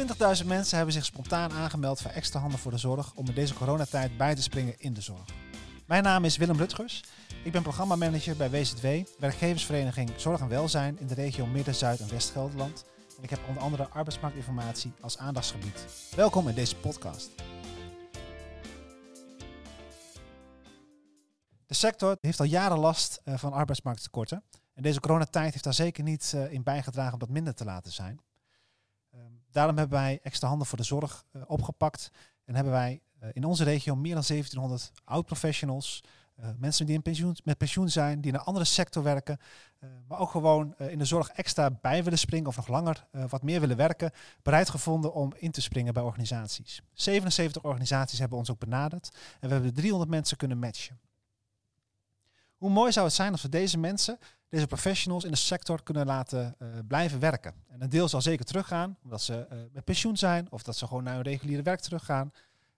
20.000 mensen hebben zich spontaan aangemeld voor extra handen voor de zorg om in deze coronatijd bij te springen in de zorg. Mijn naam is Willem Rutgers. Ik ben programmamanager bij WZW, werkgeversvereniging Zorg en Welzijn in de regio Midden, Zuid en West-Gelderland. En ik heb onder andere arbeidsmarktinformatie als aandachtsgebied. Welkom in deze podcast. De sector heeft al jaren last uh, van arbeidsmarkttekorten. En deze coronatijd heeft daar zeker niet uh, in bijgedragen om dat minder te laten zijn. Daarom hebben wij extra handen voor de zorg uh, opgepakt. En hebben wij in onze regio meer dan 1700 oud-professionals, mensen die in pensioen, met pensioen zijn, die in een andere sector werken, maar ook gewoon in de zorg extra bij willen springen of nog langer wat meer willen werken, bereid gevonden om in te springen bij organisaties. 77 organisaties hebben ons ook benaderd en we hebben 300 mensen kunnen matchen. Hoe mooi zou het zijn als we deze mensen, deze professionals in de sector kunnen laten uh, blijven werken. En een deel zal zeker teruggaan, omdat ze uh, met pensioen zijn of dat ze gewoon naar hun reguliere werk teruggaan.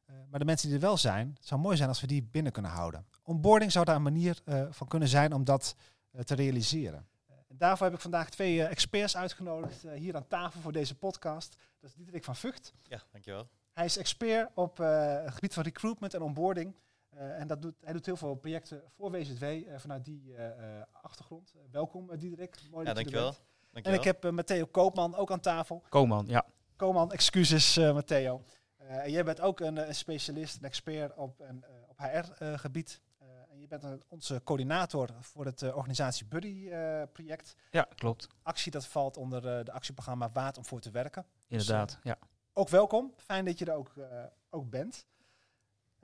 Uh, maar de mensen die er wel zijn, het zou mooi zijn als we die binnen kunnen houden. Onboarding zou daar een manier van kunnen zijn om dat te realiseren. En daarvoor heb ik vandaag twee experts uitgenodigd hier aan tafel voor deze podcast. Dat is Diederik van Vught. Ja, dankjewel. Hij is expert op het gebied van recruitment en onboarding. Uh, en dat doet, hij doet heel veel projecten voor WZW uh, vanuit die uh, achtergrond. welkom Diederik, mooi ja, dat dankjewel. je er bent. En ik heb Matteo Koopman ook aan tafel. Koopman, ja. Koopman, excuses Matteo. en jij bent ook een, een, specialist, een expert op, een, op HR-gebied. en je bent onze coördinator voor het organisatie Buddy-project. ja, klopt. Actie dat valt onder de actieprogramma Waard om voor te werken. Inderdaad, dus, ja. Ook welkom, fijn dat je er ook, ook bent.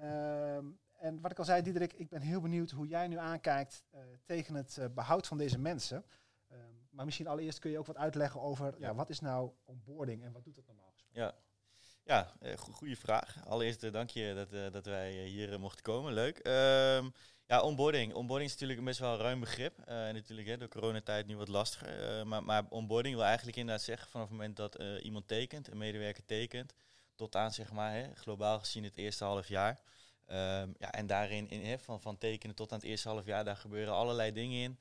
Ehm, en wat ik al zei, Diederik, ik ben heel benieuwd hoe jij nu aankijkt uh, tegen het uh, behoud van deze mensen. Uh, maar misschien allereerst kun je ook wat uitleggen over ja. Ja, wat is nou onboarding en wat doet dat normaal gesproken? Ja, ja uh, goede vraag. Allereerst dank je dat, dat wij hier mochten komen. Leuk. Ehm, ja, onboarding. Onboarding is natuurlijk een best wel een ruim begrip. en natuurlijk hè, door coronatijd nu wat lastiger. maar, maar onboarding wil eigenlijk inderdaad zeggen vanaf het moment dat iemand tekent, een medewerker tekent, tot aan zeg maar hè, globaal gezien het eerste half jaar. Um, ja, en daarin, in, van, van tekenen tot aan het eerste half jaar, daar gebeuren allerlei dingen in.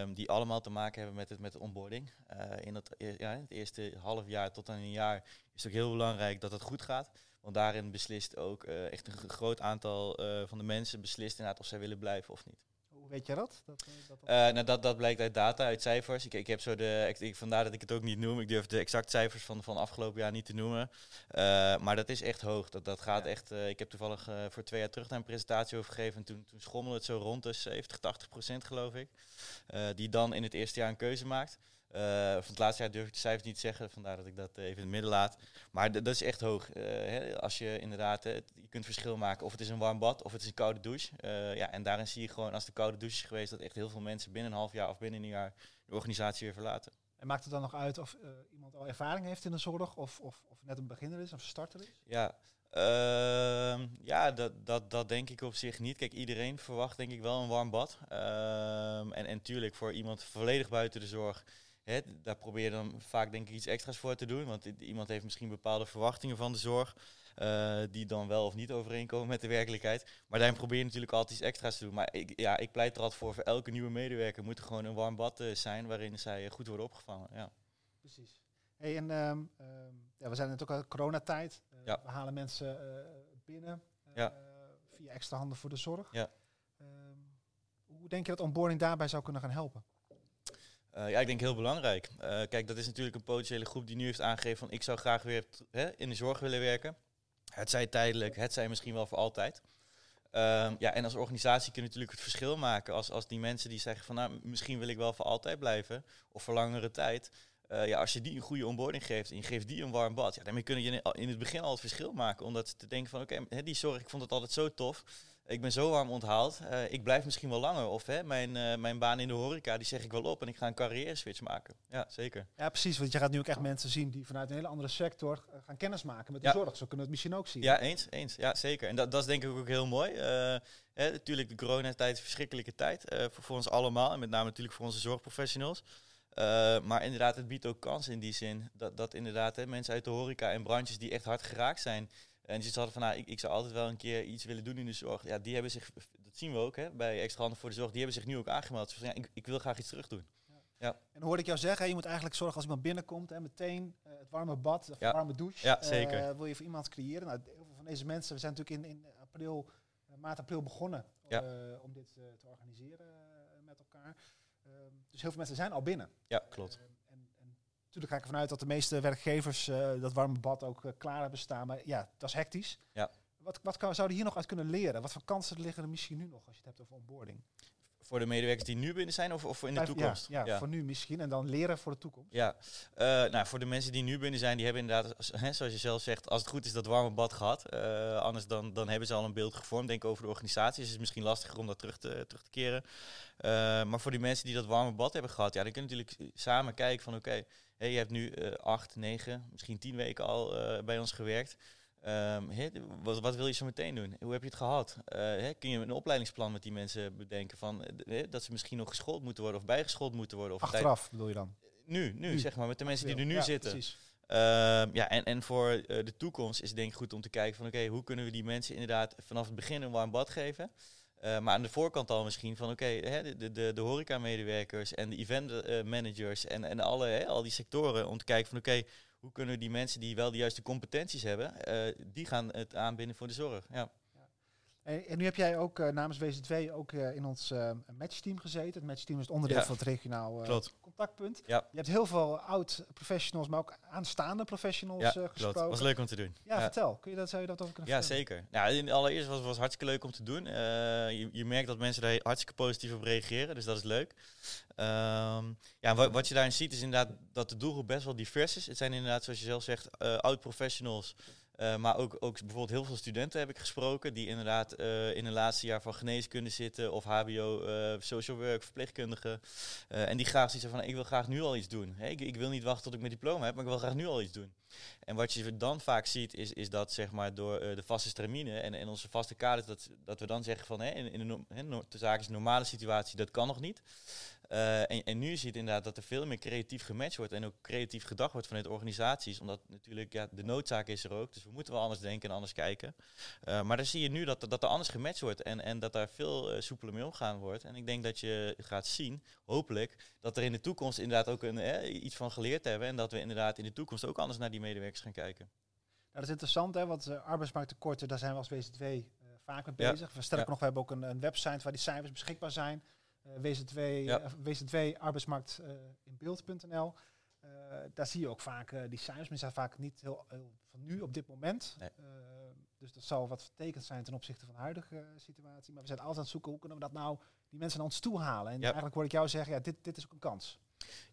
Um, die allemaal te maken hebben met het, met de onboarding. Uh, in het, ja, het eerste half jaar tot aan een jaar is het ook heel belangrijk dat het goed gaat. Want daarin beslist ook uh, echt een groot aantal uh, van de mensen beslist inderdaad of zij willen blijven of niet. Hoe weet je dat? dat, dat, dat... Uh, nou, dat, dat blijkt uit data, uit cijfers. Ik, ik heb zo de, ik, ik, vandaar dat ik het ook niet noem. Ik durf de exacte cijfers van, van afgelopen jaar niet te noemen. Uh, maar dat is echt hoog. Dat, dat gaat ja. echt. Uh, ik heb toevallig voor twee jaar terug daar een presentatie over gegeven. En toen, toen schommelde het zo rond de 70, 80 procent, geloof ik. die dan in het eerste jaar een keuze maakt. Uh, van het laatste jaar durf ik de cijfers niet te zeggen, vandaar dat ik dat even in het midden laat. Maar dat is echt hoog. Uh, hè, als je inderdaad, uh, je kunt verschil maken of het is een warm bad of het is een koude douche. ja, en daarin zie je gewoon, als de koude douche is geweest, dat echt heel veel mensen binnen een half jaar of binnen een jaar de organisatie weer verlaten. En maakt het dan nog uit of iemand al ervaring heeft in de zorg of, of, of net een beginner is of een starter is? Ja, uh, ja, dat, dat, dat denk ik op zich niet. Kijk, iedereen verwacht denk ik wel een warm bad. Uh, en, en tuurlijk, voor iemand volledig buiten de zorg He, daar probeer je dan vaak denk ik iets extra's voor te doen. Want iemand heeft misschien bepaalde verwachtingen van de zorg. Uh, die dan wel of niet overeenkomen met de werkelijkheid. Maar daarin probeer je natuurlijk altijd iets extra's te doen. Maar ik, ja, ik pleit er altijd voor, voor elke nieuwe medewerker moet er gewoon een warm bad uh, zijn waarin zij goed worden opgevangen. Ja. Precies. Hey, en um, um, ja, we zijn natuurlijk al coronatijd. Ja. We halen mensen binnen ja. via extra handen voor de zorg. Ja. Um, hoe denk je dat onboarding daarbij zou kunnen gaan helpen? Uh, ja, ik denk heel belangrijk. Uh, kijk, dat is natuurlijk een potentiële groep die nu heeft aangegeven van ik zou graag weer hè, in de zorg willen werken. Het zij tijdelijk, het zij misschien wel voor altijd. Uh, ja, en als organisatie kun je natuurlijk het verschil maken als, als die mensen die zeggen van nou, misschien wil ik wel voor altijd blijven of voor langere tijd. Uh, ja, als je die een goede onboarding geeft en je geeft die een warm bad, ja, daarmee kun je in het begin al het verschil maken. Omdat ze te denken van oké, okay, die zorg, ik vond het altijd zo tof ik ben zo warm onthaald. Uh, ik blijf misschien wel langer. Of hè, mijn, uh, mijn baan in de horeca, die zeg ik wel op. En ik ga een carrière switch maken. Ja, zeker. Ja, precies. Want je gaat nu ook echt mensen zien die vanuit een hele andere sector gaan kennismaken met de ja. zorg. Zo kunnen we het misschien ook zien. Ja, eens. eens. Ja, zeker. En dat, dat is denk ik ook heel mooi. Hè, natuurlijk, de coronatijd is een verschrikkelijke tijd. voor, voor ons allemaal. En met name natuurlijk voor onze zorgprofessionals. Maar inderdaad, het biedt ook kansen in die zin. Dat, dat inderdaad hè, mensen uit de horeca en branches die echt hard geraakt zijn en die hadden van, nou, ik, ik zou altijd wel een keer iets willen doen in de zorg. Ja, die hebben zich, dat zien we ook hè, bij Extra Handen voor de Zorg, die hebben zich nu ook aangemeld. Dus ja, ik, ik wil graag iets terug doen. Ja. En hoorde ik jou zeggen, je moet eigenlijk zorgen als iemand binnenkomt en meteen uh, het warme bad, of Ja. warme douche. Ja, eh, zeker. wil je voor iemand creëren? Nou, heel veel van deze mensen, we zijn natuurlijk in, in april, eh, maart, april begonnen eh, om dit eh, te organiseren eh, met elkaar. Ehm, dus heel veel mensen zijn al binnen. Ja, klopt. Ehm, en, en natuurlijk ga ik ervan uit dat de meeste werkgevers eh, dat warme bad ook eh, klaar hebben staan. Maar ja, dat is hectisch. Ja. Wat, wat kan, zouden hier nog uit kunnen leren? Wat voor kansen liggen er misschien nu nog als je het hebt over onboarding? Voor de medewerkers die nu binnen zijn of, of in de toekomst? Ja, ja, voor nu misschien en dan leren voor de toekomst. Ja, Eh, nou, voor de mensen die nu binnen zijn, die hebben inderdaad, hè, zoals je zelf zegt, als het goed is, dat warme bad gehad. Eh, anders dan, dan hebben ze al een beeld gevormd, denk ik, over de organisatie. Dus het is misschien lastiger om dat terug te, terug te keren. Eh, maar voor die mensen die dat warme bad hebben gehad, ja, dan kunnen natuurlijk samen kijken van, oké, je hebt nu acht, negen, misschien tien weken al bij ons gewerkt. Ehm, wat, wat wil je zo meteen doen? Hoe heb je het gehad? Eh, kun je een opleidingsplan met die mensen bedenken van eh, dat ze misschien nog geschoold moeten worden of bijgeschoold moeten worden? Of tijd- Achteraf bedoel je dan? nu, nu, Nu. zeg maar, met de mensen die er nu Ja, zitten. Precies. Ehm, ja, en, en voor eh, de toekomst is het denk ik goed om te kijken van oké, hoe kunnen we die mensen inderdaad vanaf het begin een warm bad geven? Maar aan de voorkant al misschien van oké, de, de, de, de horeca-medewerkers en de event-managers en, en alle, hè, al die sectoren om te kijken van oké, hoe kunnen die mensen die wel de juiste competenties hebben, eh, die gaan het aanbinden voor de zorg. Ja, En, en nu heb jij ook eh, namens WZ2 ook eh, in ons eh, matchteam gezeten. Het matchteam is het onderdeel Ja. van het regionaal eh, contactpunt. Ja. Je hebt heel veel oud-professionals, maar ook aanstaande professionals ja eh, klopt. gesproken. Was leuk om te doen. Ja, vertel. Kun je dat, zou je dat over kunnen Ja, vertellen? zeker. In- allereerst was het hartstikke leuk om te doen. Eh, je, je merkt dat mensen daar hartstikke positief op reageren, dus dat is leuk. Ehm, ja, wat, wat je daarin ziet is inderdaad dat de doelgroep best wel divers is. Het zijn inderdaad, zoals je zelf zegt, eh oud-professionals. Eh, maar ook, ook bijvoorbeeld heel veel studenten heb ik gesproken die inderdaad eh, in een laatste jaar van geneeskunde zitten of HBO, eh, social work, verpleegkundige. En die graag hebben van ik wil graag nu al iets doen. Ik, ik wil niet wachten tot ik mijn diploma heb, maar ik wil graag nu al iets doen. En wat je dan vaak ziet, is, is dat zeg maar, door de vaste stramine en, en onze vaste kaders, dat, dat we dan zeggen van in, in no- de zaak is normale situatie, dat kan nog niet. Eh, en, en nu zie je inderdaad dat er veel meer creatief gematcht wordt en ook creatief gedacht wordt vanuit organisaties. Omdat natuurlijk ja, de noodzaak is er ook, dus we moeten wel anders denken en anders kijken. Eh, maar dan zie je nu dat, dat er anders gematcht wordt en, en dat daar veel eh, soepeler mee omgaan wordt. En ik denk dat je gaat zien, hopelijk, dat er in de toekomst inderdaad ook een, eh, iets van geleerd hebben. En dat we inderdaad in de toekomst ook anders naar die medewerkers gaan kijken. Nou, dat is interessant, hè, want arbeidsmarkttekorten, daar zijn we als WZ2 uh, vaak mee Ja. bezig. We sterker Ja. nog, we hebben ook een, een website waar die cijfers beschikbaar zijn. Uh, WZ2, Ja. eh, WZ2 arbeidsmarkt eh, in beeld.nl. Eh, daar zie je ook vaak eh, die cijfers, maar zijn vaak niet heel, heel van nu op dit moment. Nee. Eh, dus dat zal wat vertekend zijn ten opzichte van de huidige eh, situatie. Maar we zijn altijd aan het zoeken hoe kunnen we dat nou die mensen naar ons toe halen. En Ja. eigenlijk hoor ik jou zeggen, ja, dit, dit is ook een kans.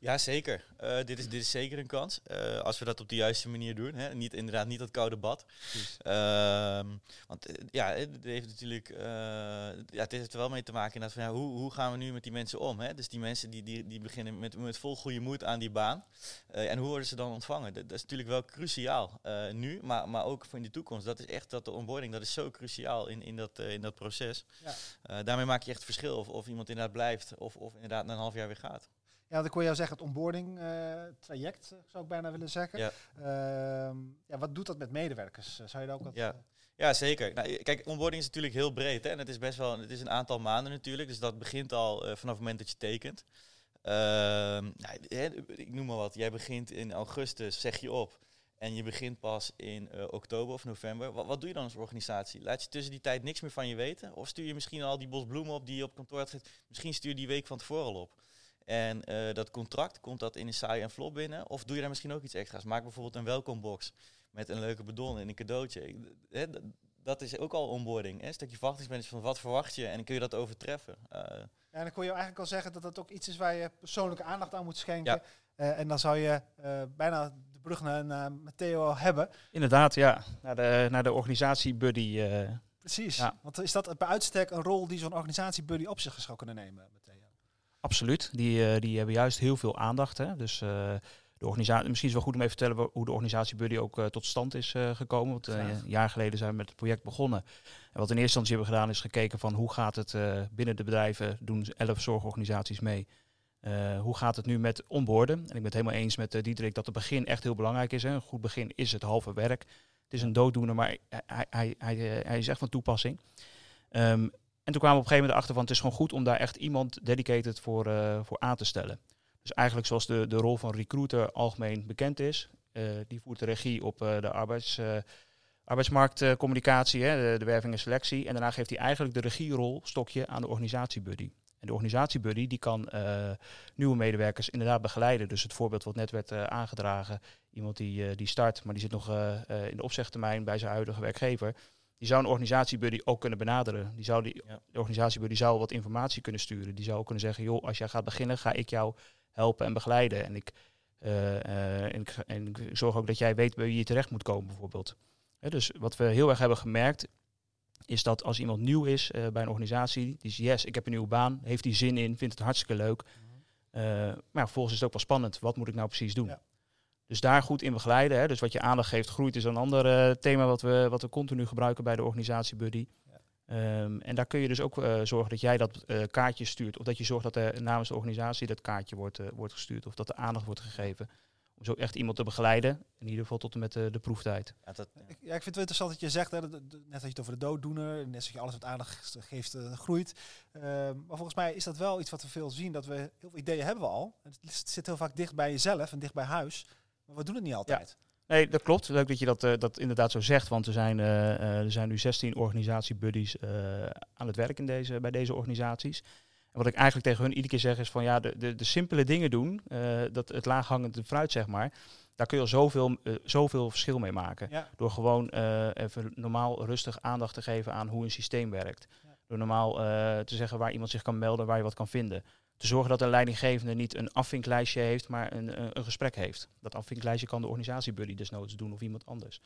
Ja, zeker. Eh, dit, is, dit is zeker een kans. Eh, als we dat op de juiste manier doen. Hè. Niet, inderdaad niet dat koude bad. Ehm, want eh, ja, het heeft natuurlijk ja, het heeft er wel mee te maken inderdaad van ja, hoe, hoe gaan we nu met die mensen om? Hè? Dus die mensen die, die, die beginnen met, met vol goede moed aan die baan. En hoe worden ze dan ontvangen? Dat, dat is natuurlijk wel cruciaal nu, maar, maar ook voor in de toekomst. Dat is echt dat de onboarding, dat is zo cruciaal in, in, dat, in dat proces. Ja. Daarmee maak je echt verschil of, of iemand inderdaad blijft of, of inderdaad na een half jaar weer gaat. Ja, want ik hoor jou zeggen, het onboarding eh, traject, eh, zou ik bijna willen zeggen. Ja. Ehm, ja, wat doet dat met medewerkers? Eh, Zou je daar ook wat... Ja. Ja, zeker. Nou, kijk, onboarding is natuurlijk heel breed. Hè? En het is best wel, het is een aantal maanden natuurlijk. Dus dat begint al vanaf het moment dat je tekent. Nou, ik noem maar wat. Jij begint in augustus, zeg je op. En je begint pas in oktober of november. Wat, wat doe je dan als organisatie? Laat je tussen die tijd niks meer van je weten? Of stuur je misschien al die bos bloemen op die je op kantoor had? Misschien stuur je die week van tevoren al op. En eh, dat contract, komt dat in een saai en flop binnen? Of doe je daar misschien ook iets extra's? Maak bijvoorbeeld een welkombox met een leuke bedon en een cadeautje. Ik- dat is ook al onboarding. Hè? Een stukje verwachtingsmanagement van wat verwacht je en kun je dat overtreffen. Eh, Ja, en dan kon je eigenlijk al zeggen dat dat ook iets is waar je persoonlijke aandacht aan moet schenken. Ja. Eh, en dan zou je eh, bijna de brug naar, naar Matteo al hebben. Inderdaad, ja. Naar de, naar de organisatie-buddy. eh, Precies. Ja. Want is dat bij uitstek een rol die zo'n organisatiebuddy op zich zou kunnen nemen? Absoluut. Die, eh, die hebben juist heel veel aandacht. Hè. Dus eh, de organisatie, misschien is het wel goed om even te vertellen hoe de organisatie-buddy ook eh, tot stand is gekomen. Want een jaar geleden zijn we met het project begonnen. En wat we in eerste instantie hebben gedaan is gekeken van hoe gaat het binnen de bedrijven, doen elf zorgorganisaties mee. Hoe gaat het nu met onboorden? En ik ben het helemaal eens met Diederik dat het begin echt heel belangrijk is. Hè. Een goed begin is het halve werk. Het is een dooddoener, maar hij, hij, hij, hij is echt van toepassing. Um, en toen kwamen we op een gegeven moment achter van het is gewoon goed om daar echt iemand dedicated voor, uh, voor aan te stellen. Dus eigenlijk zoals de, de rol van recruiter algemeen bekend is, die voert de regie op de arbeids, arbeidsmarktcommunicatie, de, de werving en selectie. En daarna geeft hij eigenlijk de regierol stokje aan de organisatiebuddy. En de organisatiebuddy die kan nieuwe medewerkers inderdaad begeleiden. Dus het voorbeeld wat net werd aangedragen, iemand die, die start, maar die zit nog in de opzegtermijn bij zijn huidige werkgever die zou een organisatiebuddy ook kunnen benaderen. Die zou die, De organisatiebuddy zou wat informatie kunnen sturen. Die zou ook kunnen zeggen, joh, als jij gaat beginnen, ga ik jou helpen en begeleiden. En ik, uh, en ik, en ik zorg ook dat jij weet bij wie je terecht moet komen, bijvoorbeeld. dus wat we heel erg hebben gemerkt, is dat als iemand nieuw is uh, bij een organisatie, die zegt, yes, ik heb een nieuwe baan, heeft die zin in, vindt het hartstikke leuk. Uh, maar vervolgens is het ook wel spannend. Wat moet ik nou precies doen? Ja. Dus daar goed in begeleiden. Hè. Dus wat je aandacht geeft, groeit is een ander uh, thema wat we, wat we continu gebruiken bij de organisatie Buddy. Um, en daar kun je dus ook uh, zorgen dat jij dat uh, kaartje stuurt. Of dat je zorgt dat er namens de organisatie dat kaartje wordt, wordt gestuurd. Of dat er aandacht wordt gegeven. Om zo echt iemand te begeleiden. In ieder geval tot en met de, de proeftijd. Ja, dat, ja. Ik, ja, ik vind het wel interessant dat je zegt, hè, dat, net dat je het over de dooddoener, net als je alles wat aandacht geeft, groeit. Uh, maar volgens mij is dat wel iets wat we veel zien. Dat we heel veel ideeën hebben we al. Het zit heel vaak dicht bij jezelf en dicht bij huis. Maar we doen het niet altijd. Nee, dat klopt. Leuk dat je dat, uh, dat inderdaad zo zegt. Want er zijn, uh, er zijn nu 16 organisatiebuddies uh, aan het werk in deze, bij deze organisaties. En wat ik eigenlijk tegen hun iedere keer zeg is van ja, de, de, de simpele dingen doen, dat het laaghangende fruit zeg maar, daar kun je al zoveel, zoveel verschil mee maken. Ja. Door gewoon even normaal rustig aandacht te geven aan hoe een systeem werkt. Ja. Door normaal te zeggen waar iemand zich kan melden, waar je wat kan vinden te zorgen dat de leidinggevende niet een afvinklijstje heeft, maar een, een gesprek heeft. Dat afvinklijstje kan de organisatiebuddy desnoods doen of iemand anders.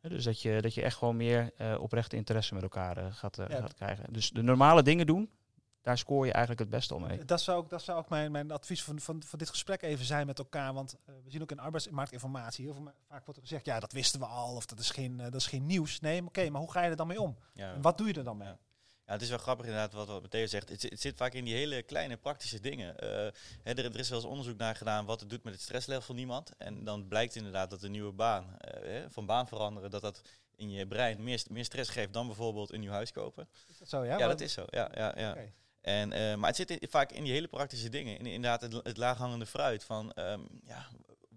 dus dat je, dat je echt gewoon meer uh, oprechte interesse met elkaar uh, gaat, uh, gaat krijgen. Dus de normale dingen doen, daar scoor je eigenlijk het beste al mee. Dat zou ook, dat zou ook mijn, mijn advies van, van, van dit gesprek even zijn met elkaar. Want we zien ook in arbeidsmarktinformatie heel veel, vaak wordt er gezegd, ja, dat wisten we al of dat is geen, dat is geen nieuws. Nee, oké, maar hoe ga je er dan mee om? Ja. En wat doe je er dan mee? Ja. Ja, het is wel grappig inderdaad wat, wat Matteo zegt. Het, het, zit vaak in die hele kleine praktische dingen. Uh, hè, er, er, is wel eens onderzoek naar gedaan wat het doet met het stresslevel van iemand. En dan blijkt inderdaad dat een nieuwe baan, uh, van baan veranderen, dat dat in je brein meer, meer stress geeft dan bijvoorbeeld een nieuw huis kopen. Is dat zo, ja? Ja, dat is zo. Ja, ja, ja. Okay. En, uh, maar het zit in, vaak in die hele praktische dingen. In, inderdaad, het, het laaghangende fruit van um, ja,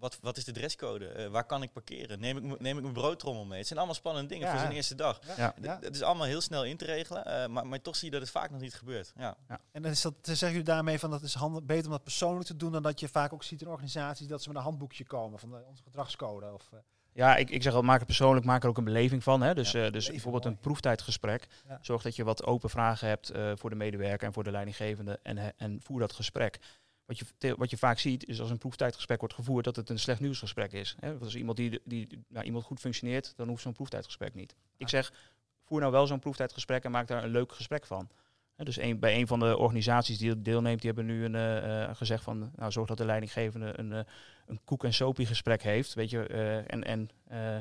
wat, wat is de dresscode? Uh, waar kan ik parkeren? Neem ik, neem ik mijn broodtrommel mee? Het zijn allemaal spannende dingen voor zijn eerste dag. Ja. ja. Het is allemaal heel snel in te regelen, uh, maar, maar toch zie je dat het vaak nog niet gebeurt. Ja. En dan is dat, zeggen jullie daarmee van dat is handig, beter om dat persoonlijk te doen dan dat je vaak ook ziet in organisaties dat ze met een handboekje komen van de, onze gedragscode? Of, uh. Ja, ik, ik zeg al, maak het persoonlijk, maak er ook een beleving van. Hè. Dus, dus bijvoorbeeld een proeftijdgesprek. Zorg dat je wat open vragen hebt voor de medewerker en voor de leidinggevende en, en voer dat gesprek. Wat je, wat je vaak ziet is als een proeftijdgesprek wordt gevoerd, dat het een slecht nieuwsgesprek is. Hè? Als iemand, die, die, nou, iemand goed functioneert, dan hoeft zo'n proeftijdgesprek niet. Ik zeg, voer nou wel zo'n proeftijdgesprek en maak daar een leuk gesprek van. Dus een, bij een van de organisaties die deelneemt, die hebben nu een, uh, gezegd van, nou zorg dat de leidinggevende een, uh, een koek- en sopie gesprek heeft. Weet je, uh, en en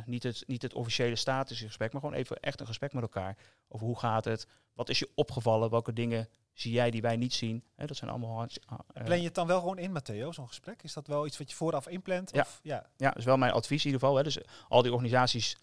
niet, het, niet het officiële statische gesprek, maar gewoon even echt een gesprek met elkaar. Over hoe gaat het, wat is je opgevallen, welke dingen zie jij die wij niet zien. Hè, dat zijn allemaal... Uh, Plan je het dan wel gewoon in, Matteo, zo'n gesprek? Is dat wel iets wat je vooraf inplant? Ja, of, ja. ja dat is wel mijn advies in ieder geval. Hè. Dus al die organisaties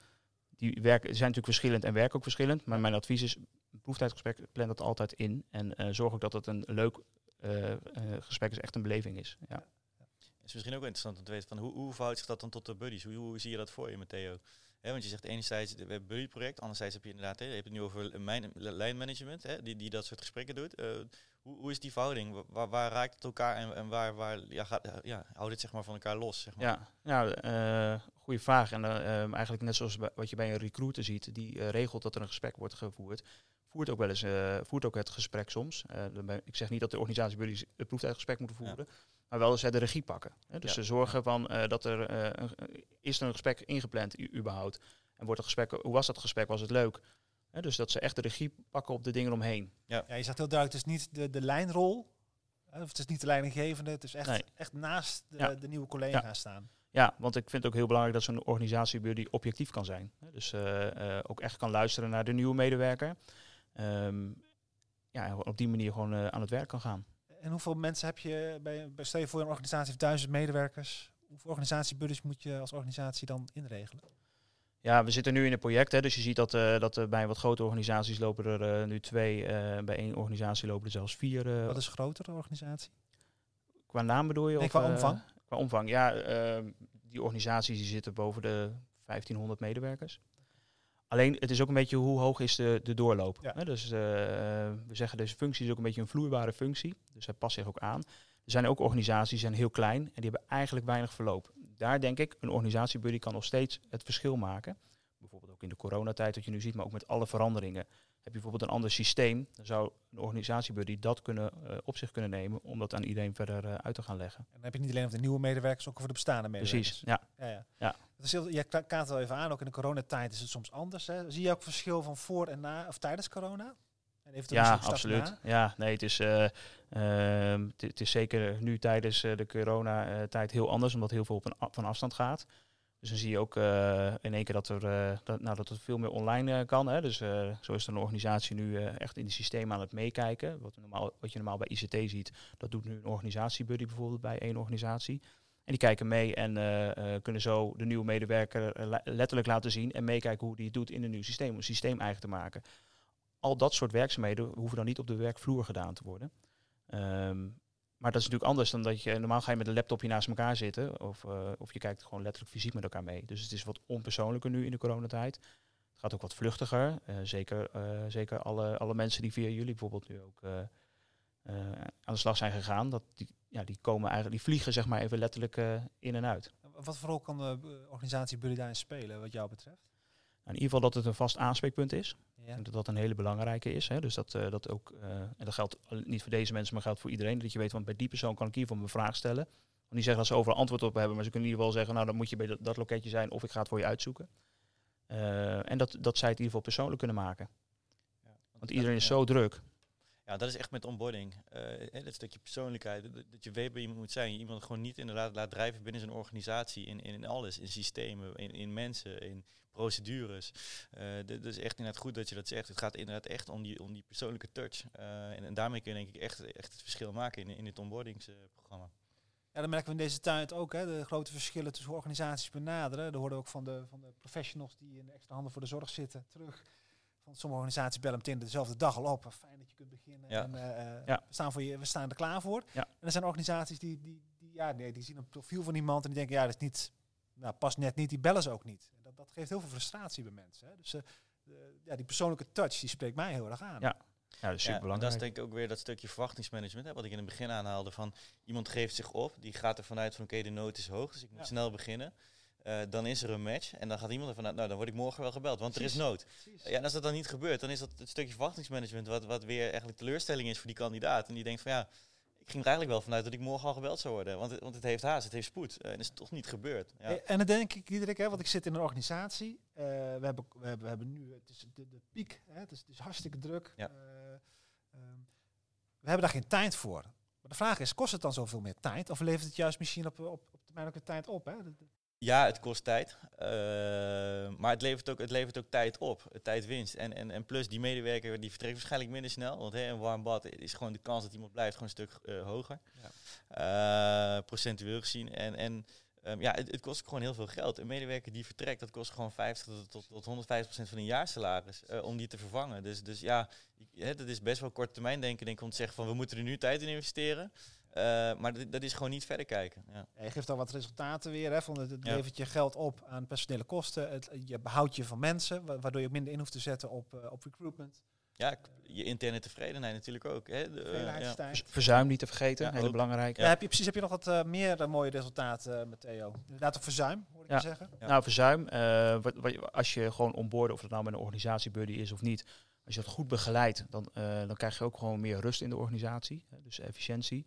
die werken, zijn natuurlijk verschillend en werken ook verschillend. Maar mijn advies is, proeftijdgesprek, plan dat altijd in. En uh, zorg ook dat het een leuk uh, gesprek is, echt een beleving is. Ja. Het is misschien ook interessant om te weten van hoe, hoe verhoudt zich dat dan tot de buddies? Hoe, zie je dat voor je, Matteo? Want je zegt enerzijds, we hebben Buddy project, anderzijds heb je inderdaad, he, je hebt het nu over mijn, lijnmanagement, die, die dat soort gesprekken doet. Hoe, hoe is die verhouding? Waar, waar raakt het elkaar en, en waar, waar ja, gaat, ja, houdt het zeg maar van elkaar los? Zeg maar? Ja, nou, uh, goede vraag. En uh, eigenlijk net zoals wat je bij een recruiter ziet, die regelt dat er een gesprek wordt gevoerd voert ook wel eens voert ook het gesprek soms. ik zeg niet dat de organisatie Buddy het proeftijdgesprek moeten voeren. Ja maar wel zij de regie pakken. Hè? Dus ze zorgen van dat er een, is er een gesprek ingepland überhaupt. En wordt het gesprek, hoe was dat gesprek? Was het leuk? Hè? Dus dat ze echt de regie pakken op de dingen omheen. Ja, ja je zegt heel duidelijk, het is niet de, de lijnrol. Of het is niet de leidinggevende. Het is echt, nee. echt naast de, ja. de nieuwe collega's ja. staan. Ja, want ik vind het ook heel belangrijk dat zo'n organisatie die objectief kan zijn. Dus uh, ook echt kan luisteren naar de nieuwe medewerker. Um, ja, op die manier gewoon aan het werk kan gaan en hoeveel mensen heb je bij, bij stel je voor een organisatie van duizend medewerkers? Hoeveel organisatiebuddies moet je als organisatie dan inregelen? Ja, we zitten nu in een project, hè, dus je ziet dat, uh, dat uh, bij wat grote organisaties lopen er uh, nu twee, bij één organisatie lopen er zelfs vier. wat is een grotere organisatie? Qua naam bedoel je? Nee, of, qua omvang? Qua omvang, ja. die organisaties die zitten boven de 1500 medewerkers. Alleen het is ook een beetje hoe hoog is de, de doorloop. Ja. Hè? Dus eh, we zeggen deze functie is ook een beetje een vloeibare functie. Dus hij past zich ook aan. Er zijn ook organisaties die zijn heel klein en die hebben eigenlijk weinig verloop. Daar denk ik, een organisatiebuddy kan nog steeds het verschil maken. Bijvoorbeeld ook in de coronatijd, wat je nu ziet, maar ook met alle veranderingen. Heb je bijvoorbeeld een ander systeem, dan zou een organisatiebuddy dat kunnen, eh, op zich kunnen nemen om dat aan iedereen verder eh, uit te gaan leggen. En dan heb je niet alleen over de nieuwe medewerkers, ook over de bestaande medewerkers. Precies, ja. Ja, ja. Ja. Dat is heel, kaart het wel even aan, ook in de coronatijd is het soms anders. Hè. Zie je ook verschil van voor en na, of tijdens corona? En Ja, absoluut. Ja, nee, het is, eh, ehm, het- het is zeker nu tijdens eh, de coronatijd heel anders, omdat heel veel op een van afstand gaat. Dus dan zie je ook eh, in één keer dat er, dat, nou, dat het veel meer online kan. Hè. Dus zo is er een organisatie nu echt in die systemen aan het meekijken. Wat, normaal, wat je normaal bij ICT ziet, dat doet nu een organisatiebuddy bijvoorbeeld bij één organisatie. En die kijken mee en kunnen zo de nieuwe medewerker le- letterlijk laten zien en meekijken hoe die het doet in een nieuw systeem, om een systeem eigen te maken al dat soort werkzaamheden hoeven dan niet op de werkvloer gedaan te worden. Ehm, maar dat is natuurlijk anders dan dat je normaal ga je met een laptopje naast elkaar zitten of, eh, of je kijkt gewoon letterlijk fysiek met elkaar mee. Dus het is wat onpersoonlijker nu in de coronatijd. Het gaat ook wat vluchtiger. eh, zeker eh, zeker alle, alle mensen die via jullie bijvoorbeeld nu ook aan de slag zijn gegaan, dat die, ja, die komen eigenlijk, die vliegen zeg maar even letterlijk in en uit. Wat voor rol kan de organisatie Buddy daarin spelen, wat jou betreft? Nou, in ieder geval dat het een vast aanspreekpunt is. Ik Ja. denk dat dat een hele belangrijke is. Hè? Dus dat, eh, dat ook, eh, en dat geldt niet voor deze mensen, maar geldt voor iedereen. Dat je weet, want bij die persoon kan ik hiervan mijn vraag stellen. Want niet zeggen dat ze overal antwoord op hebben, maar ze kunnen in ieder geval zeggen, nou dan moet je bij dat, dat loketje zijn of ik ga het voor je uitzoeken. Eh, en dat, dat zij het in ieder geval persoonlijk kunnen maken. Ja, Want iedereen is zo druk. Ja, dat is echt met onboarding. Hè, dat stukje persoonlijkheid. Dat, je weet wie iemand moet zijn. Je iemand gewoon niet inderdaad laat drijven binnen zijn organisatie. In, in, in alles. In systemen, in, in mensen, in procedures. Eh dat is echt inderdaad goed dat je dat zegt. Het gaat inderdaad echt om die, om die persoonlijke touch. Eh, en, en daarmee kun je denk ik echt, echt het verschil maken in, in dit onboardingsprogramma. Ja, dat merken we in deze tijd ook, hè, de grote verschillen tussen organisaties benaderen. Dat hoorden we ook van de, van de professionals die in de extra handen voor de zorg zitten terug. Van sommige organisaties bellen meteen dezelfde dag al op. Fijn dat je kunt beginnen. Ja. En, eh, Ja. we, staan voor je, we staan er klaar voor. Ja. En er zijn organisaties die, die, die, ja, nee, die zien een profiel van iemand en die denken, ja, dat is niet, nou, past net niet, die bellen ze ook niet. Dat, geeft heel veel frustratie bij mensen. Hè. Dus eh, de- ja, die persoonlijke touch, die spreekt mij heel erg aan. Ja. Ja, dat is super Ja, en dat is denk ik ook weer dat stukje verwachtingsmanagement, hè, wat ik in het begin aanhaalde. Van iemand geeft zich op, die gaat er vanuit van oké, de nood is hoog, dus ik moet Ja. snel beginnen. Eh, dan is er een match en dan gaat iemand ervan uit, nou dan word ik morgen wel gebeld, want er is nood. Precies. Ja, en als dat dan niet gebeurt, dan is dat het stukje verwachtingsmanagement wat, wat weer eigenlijk teleurstelling is voor die kandidaat. En die denkt van ja, ging er eigenlijk wel vanuit dat ik morgen al gebeld zou worden, want het, want het heeft haast, het heeft spoed. Eh, en is toch niet gebeurd. Ja. Eh, En dan denk ik iedere keer, want ik zit in een organisatie. eh, we, hebben, we, hebben, we hebben nu, het is de, de piek, hè, het, is, het is hartstikke druk. Ja. Eh, ehm, we hebben daar geen tijd voor. Maar de vraag is, kost het dan zoveel meer tijd? Of levert het juist misschien op, op, op termijn ook weer tijd op? Hè? Ja, het kost tijd. Eh, maar het levert, ook, het levert ook tijd op. eh, Tijdwinst. En, en, en plus, die medewerker die vertrekt waarschijnlijk minder snel. Want hè, een warm bad is gewoon de kans dat iemand blijft gewoon een stuk eh, hoger. Eh, procentueel gezien. En, en ehm, ja, het, het kost gewoon heel veel geld. Een medewerker die vertrekt, dat kost gewoon 50 tot, tot, tot 150 procent van een jaarsalaris. om die te vervangen. Dus, dus ja, hè, dat is best wel kort termijn denken. Denk ik, om te zeggen van we moeten er nu tijd in investeren. Eh, maar dat, dat is gewoon niet verder kijken. Ja. Ja, je geeft al wat resultaten weer. Hè, van het, het Ja. levert je geld op aan personele kosten. Het, je behoudt je van mensen, wa- waardoor je ook minder in hoeft te zetten op, eh, op recruitment. Ja, je interne tevredenheid natuurlijk ook. Hè? De, eh, ja. Tevredenheidstijd. Vers- Verzuim niet te vergeten, Ja, hele belangrijke. Ja. heb je, precies, heb je nog wat meer mooie resultaten, eh, Matteo? Inderdaad, op verzuim, hoor ik Ja. je zeggen. Ja. Nou, verzuim, eh, wat, als je gewoon onboorden, of het nou met een organisatiebuddy is of niet, als je dat goed begeleidt, dan, eh, dan krijg je ook gewoon meer rust in de organisatie, dus efficiëntie.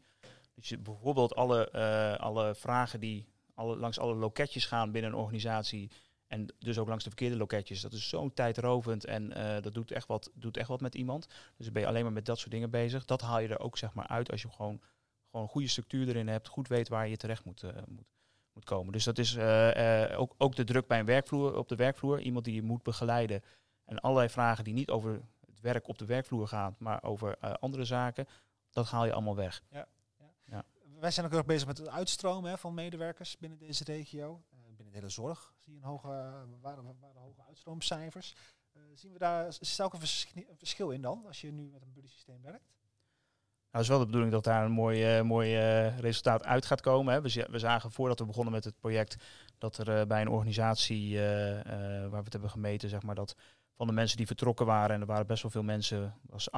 Dat je bijvoorbeeld alle, eh, alle vragen die alle, langs alle loketjes gaan binnen een organisatie, en dus ook langs de verkeerde loketjes, dat is zo tijdrovend en eh, dat doet echt, wat, doet echt wat met iemand. Dus dan ben je alleen maar met dat soort dingen bezig. Dat haal je er ook zeg maar uit als je gewoon, gewoon een goede structuur erin hebt, goed weet waar je terecht moet, moet, moet komen. Dus dat is ook, ook de druk bij een werkvloer, op de werkvloer. Iemand die je moet begeleiden. En allerlei vragen die niet over het werk op de werkvloer gaan, maar over eh, andere zaken. Dat haal je allemaal weg. Wij zijn ook heel erg bezig met het uitstromen hè, van medewerkers binnen deze regio. Eh, binnen de hele zorg zie je een hoge, waren, waren hoge uitstroomcijfers. Eh, zien we daar, een, vers- een verschil in dan, als je nu met een buddy systeem werkt? Nou, het is wel de bedoeling dat daar een mooi, eh, mooi eh, resultaat uit gaat komen. Hè. We, we zagen voordat we begonnen met het project dat er bij een organisatie waar we het hebben gemeten, zeg maar, dat van de mensen die vertrokken waren, en er waren best wel veel mensen, was 78%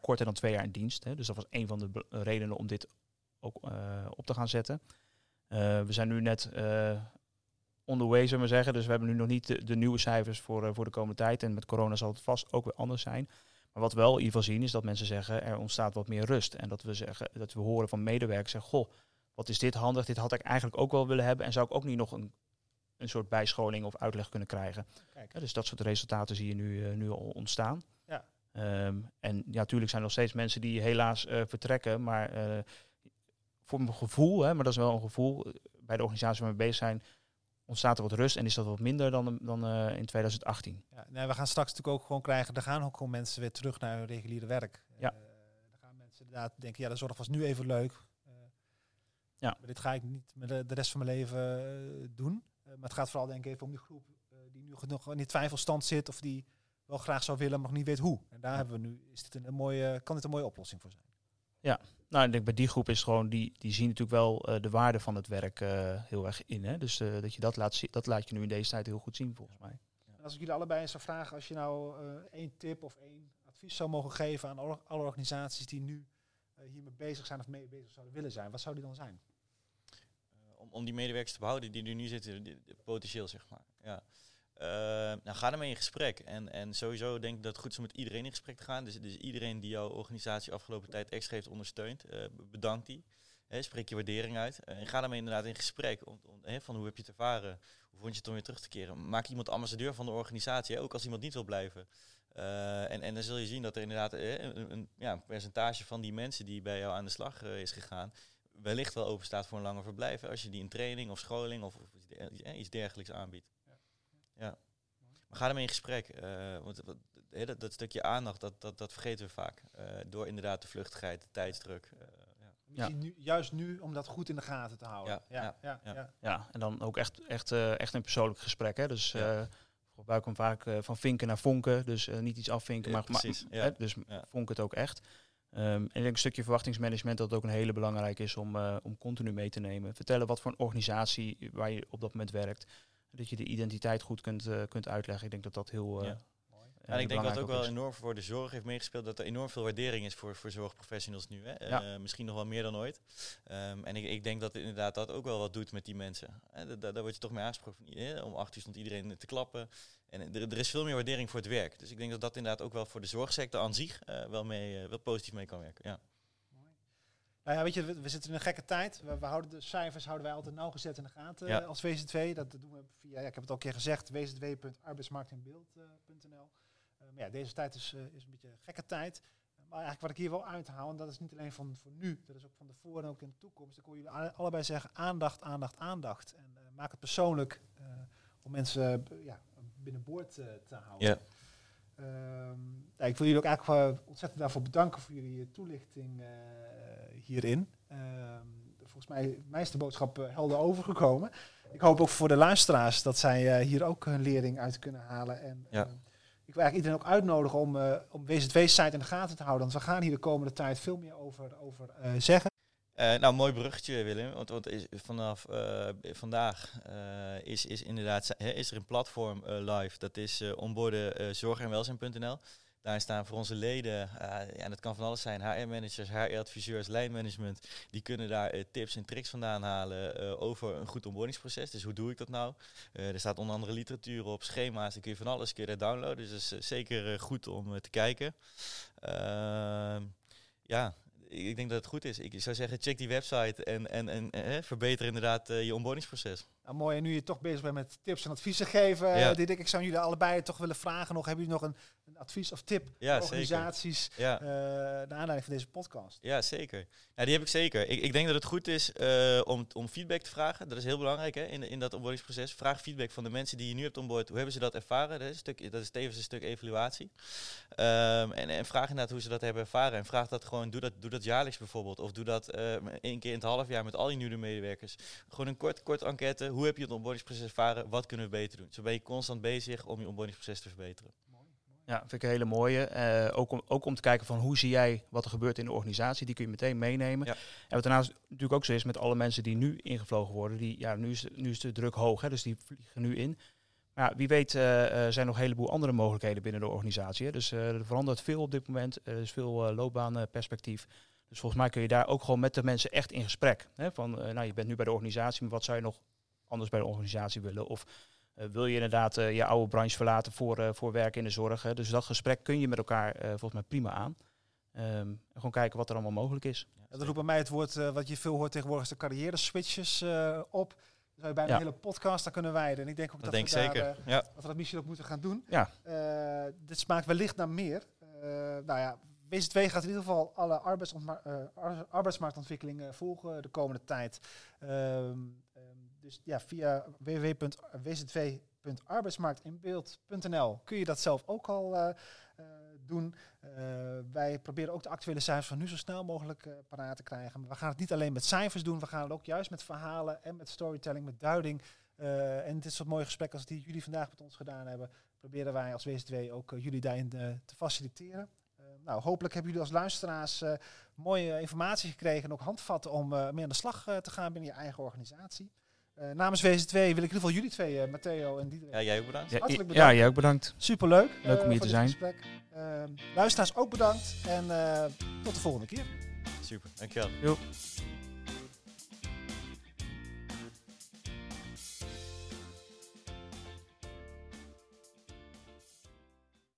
korter dan twee jaar in dienst. Hè. Dus dat was een van de redenen om dit ook op te gaan zetten. we zijn nu net on the way, zullen we zeggen. Dus we hebben nu nog niet de, nieuwe cijfers voor, uh, voor de komende tijd. En met corona zal het vast ook weer anders zijn. Maar wat we wel in ieder geval zien is dat mensen zeggen er ontstaat wat meer rust. En dat we zeggen dat we horen van medewerkers zeggen, goh, wat is dit handig? Dit had ik eigenlijk ook wel willen hebben. En zou ik ook niet nog een, een soort bijscholing of uitleg kunnen krijgen? Ja, dus dat soort resultaten zie je nu, uh, nu al ontstaan. Ja. Um, en ja, natuurlijk zijn er nog steeds mensen die helaas uh, vertrekken. Maar voor mijn gevoel, hè, maar dat is wel een gevoel bij de organisatie waar we bezig zijn, ontstaat er wat rust en is dat wat minder dan, dan uh, in 2018. Ja, nee, we gaan straks natuurlijk ook gewoon krijgen, er gaan ook gewoon mensen weer terug naar hun reguliere werk. Ja. Uh, dan gaan mensen inderdaad denken, ja, de zorg was nu even leuk. Uh, ja. Maar dit ga ik niet met de, de rest van mijn leven doen. Maar het gaat vooral denk ik even om die groep die nu nog in die twijfelstand zit of die wel graag zou willen, maar nog niet weet hoe. En daar hebben we nu, is dit een, een mooie, kan dit een mooie oplossing voor zijn. Ja, nou, ik denk bij die groep is gewoon, die, die zien natuurlijk wel uh, de waarde van het werk uh, heel erg in. Hè? Dus uh, dat je dat laat zien, dat laat je nu in deze tijd heel goed zien volgens mij. En als ik jullie allebei eens zou vragen, als je nou één tip of één advies zou mogen geven aan alle, alle organisaties die nu hiermee bezig zijn of mee bezig zouden willen zijn, wat zou die dan zijn? Om, die medewerkers te behouden die er nu zitten, potentieel zeg maar. Ja. Uh, nou, ga ermee in gesprek. En, en sowieso denk ik dat het goed is om met iedereen in gesprek te gaan. Dus, dus iedereen die jouw organisatie afgelopen tijd extra heeft ondersteund, uh, bedankt die. He, spreek je waardering uit. En ga daarmee inderdaad in gesprek. Om, om, van hoe heb je het ervaren? Hoe vond je het om weer terug te keren? Maak iemand ambassadeur van de organisatie, ook als iemand niet wil blijven. en, en dan zul je zien dat er inderdaad een, een, ja, percentage van die mensen die bij jou aan de slag is gegaan, wellicht wel open staat voor een langer verblijf. Als je die een training of scholing of, of iets dergelijks aanbiedt. Ja. Maar ga ermee in gesprek. Uh, want dat, dat, stukje aandacht, dat, dat, dat vergeten we vaak. Uh, door inderdaad de vluchtigheid, de tijdsdruk. Uh, ja. Nu, juist nu om dat goed in de gaten te houden. Ja, ja, ja, ja. en dan ook echt, echt, echt een persoonlijk gesprek. Hè? Dus ja. gebruik hem vaak van vinken naar vonken. Dus niet iets afvinken, maar, precies, maar dus vonk het ook echt. Um, en ik denk een stukje verwachtingsmanagement dat ook een hele belangrijk is om, om continu mee te nemen. Vertellen wat voor een organisatie waar je op dat moment werkt dat je de identiteit goed kunt, uh, kunt uitleggen. Ik denk dat dat heel. Uh, ja. Ja, en ik denk dat het ook wel enorm voor de zorg heeft meegespeeld dat er enorm veel waardering is voor, voor zorgprofessionals nu. Hè? Ja. Uh, misschien nog wel meer dan ooit. Um, en ik, ik denk dat inderdaad dat ook wel wat doet met die mensen. Daar, daar word je toch mee aangesproken. Om acht uur stond iedereen te klappen. En er, er, is veel meer waardering voor het werk. Dus ik denk dat dat inderdaad ook wel voor de zorgsector aan zich wel, mee, wel positief mee kan werken. Ja. Nou ja, weet je, we, zitten in een gekke tijd. We, we, houden de cijfers houden wij altijd nauwgezet in de gaten ja. als VZW. Dat doen we via, ja, ik heb het al een keer gezegd, wzw.arbeidsmarktinbeeld.nl. Maar ja, deze tijd is, is een beetje een gekke tijd. maar eigenlijk wat ik hier wil uithouden, dat is niet alleen van voor nu, dat is ook van de voor en ook in de toekomst. Ik hoor jullie allebei zeggen aandacht, aandacht, aandacht. En uh, maak het persoonlijk om mensen ja, binnenboord te houden. Ja. Um, ja, ik wil jullie ook eigenlijk ontzettend daarvoor bedanken voor jullie toelichting hierin. Ehm, volgens mij, mij is de boodschap eh, helder overgekomen. Ik hoop ook voor de luisteraars dat zij uh, hier ook hun lering uit kunnen halen. En ja. uh, ik wil eigenlijk iedereen ook uitnodigen om, om WZW-site in de gaten te houden. Want we gaan hier de komende tijd veel meer over, over zeggen. Nou, mooi bruggetje Willem. Want, want is, vanaf vandaag is, is inderdaad is er een platform live. Dat is onboorden zorg en welzijn.nl. Daar staan voor onze leden, ja, dat kan van alles zijn, HR-managers, HR-adviseurs, lijnmanagement, die kunnen daar tips en tricks vandaan halen over een goed onboardingsproces. Dus hoe doe ik dat nou? er staat onder andere literatuur op, schema's, dan kun je van alles kun downloaden. Dus dat is zeker goed om te kijken. Ehm, ja, ik denk dat het goed is. Ik zou zeggen, check die website en, en, en eh, verbeter inderdaad uh, je onboardingsproces. Nou, mooi. En nu je toch bezig bent met tips en adviezen geven, ja. uh, dit ik, ik zou jullie allebei toch willen vragen nog, hebben jullie nog een, een advies of tip ja, voor organisaties ja. naar aanleiding van deze podcast? Ja, zeker. Ja, die heb ik zeker. Ik, ik denk dat het goed is om, om feedback te vragen. Dat is heel belangrijk hè, in, in dat onboardingsproces. Vraag feedback van de mensen die je nu hebt onboord. Hoe hebben ze dat ervaren? Dat is, een stuk, dat is tevens een stuk evaluatie. Um, en, en vraag inderdaad hoe ze dat hebben ervaren. En vraag dat gewoon, doe dat, doe dat jaarlijks bijvoorbeeld. Of doe dat uh, één keer in het half jaar met al die nieuwe medewerkers. Gewoon een kort, kort enquête. Hoe heb je het onboardingsproces ervaren? Wat kunnen we beter doen? Zo ben je constant bezig om je onboardingsproces te verbeteren. Ja, vind ik een hele mooie. Eh, ook, om, ook om te kijken van hoe zie jij wat er gebeurt in de organisatie. Die kun je meteen meenemen. Ja. En wat daarnaast natuurlijk ook zo is met alle mensen die nu ingevlogen worden. Die, ja, nu, is, de- nu is de druk hoog, hè, dus die vliegen nu in. Maar ja, wie weet eh, zijn er nog een heleboel andere mogelijkheden binnen de organisatie. Hè. Dus er verandert veel op dit moment. Er is veel loopbaanperspectief. Dus volgens mij kun je daar ook gewoon met de mensen echt in gesprek. Hè, van, nou, je bent nu bij de organisatie, maar wat zou je nog anders bij de organisatie willen? Of eh, wil je inderdaad eh, je oude branche verlaten voor, eh, voor werk in de zorg? Hè? Dus dat gesprek kun je met elkaar eh, volgens mij prima aan. Ehm, en gewoon kijken wat er allemaal mogelijk is. Ja, dat roept bij mij het woord eh, wat je veel hoort tegenwoordig, is de carrière switches eh, op. Zou je bijna Ja. een hele podcast aan kunnen wijden. En ik denk ook dat dat, denk ik we daar, zeker. ja. dat we dat misschien ook moeten gaan doen. Ja. Eh, dit smaakt wellicht naar meer. Eh, nou ja, WZ2 gaat in ieder geval alle eh, arbeidsmarktontwikkelingen volgen de komende tijd. Ehm, dus ja, via www.wz2.arbeidsmarktinbeeld.nl kun je dat zelf ook al eh, eh, doen. Eh, wij proberen ook de actuele cijfers van nu zo snel mogelijk paraat te krijgen. Maar we gaan het niet alleen met cijfers doen, we gaan het ook juist met verhalen en met storytelling, met duiding. En dit soort mooie gesprekken als die jullie vandaag met ons gedaan hebben, proberen wij als WZ2 ook jullie daarin te faciliteren. Nou, hopelijk hebben jullie als luisteraars mooie informatie gekregen en ook handvatten om eh, mee aan de slag te gaan binnen je eigen organisatie. Eh, namens WZ2 wil ik in ieder geval jullie twee, eh, Matteo en Diederik, ja, jij ook bedankt. Ja, Hartelijk ja, bedankt. jij ook bedankt. superleuk. Leuk om eh, hier te zijn. Gesprek. Eh, luisteraars ook bedankt en eh, tot de volgende keer. Super, dankjewel. Jo.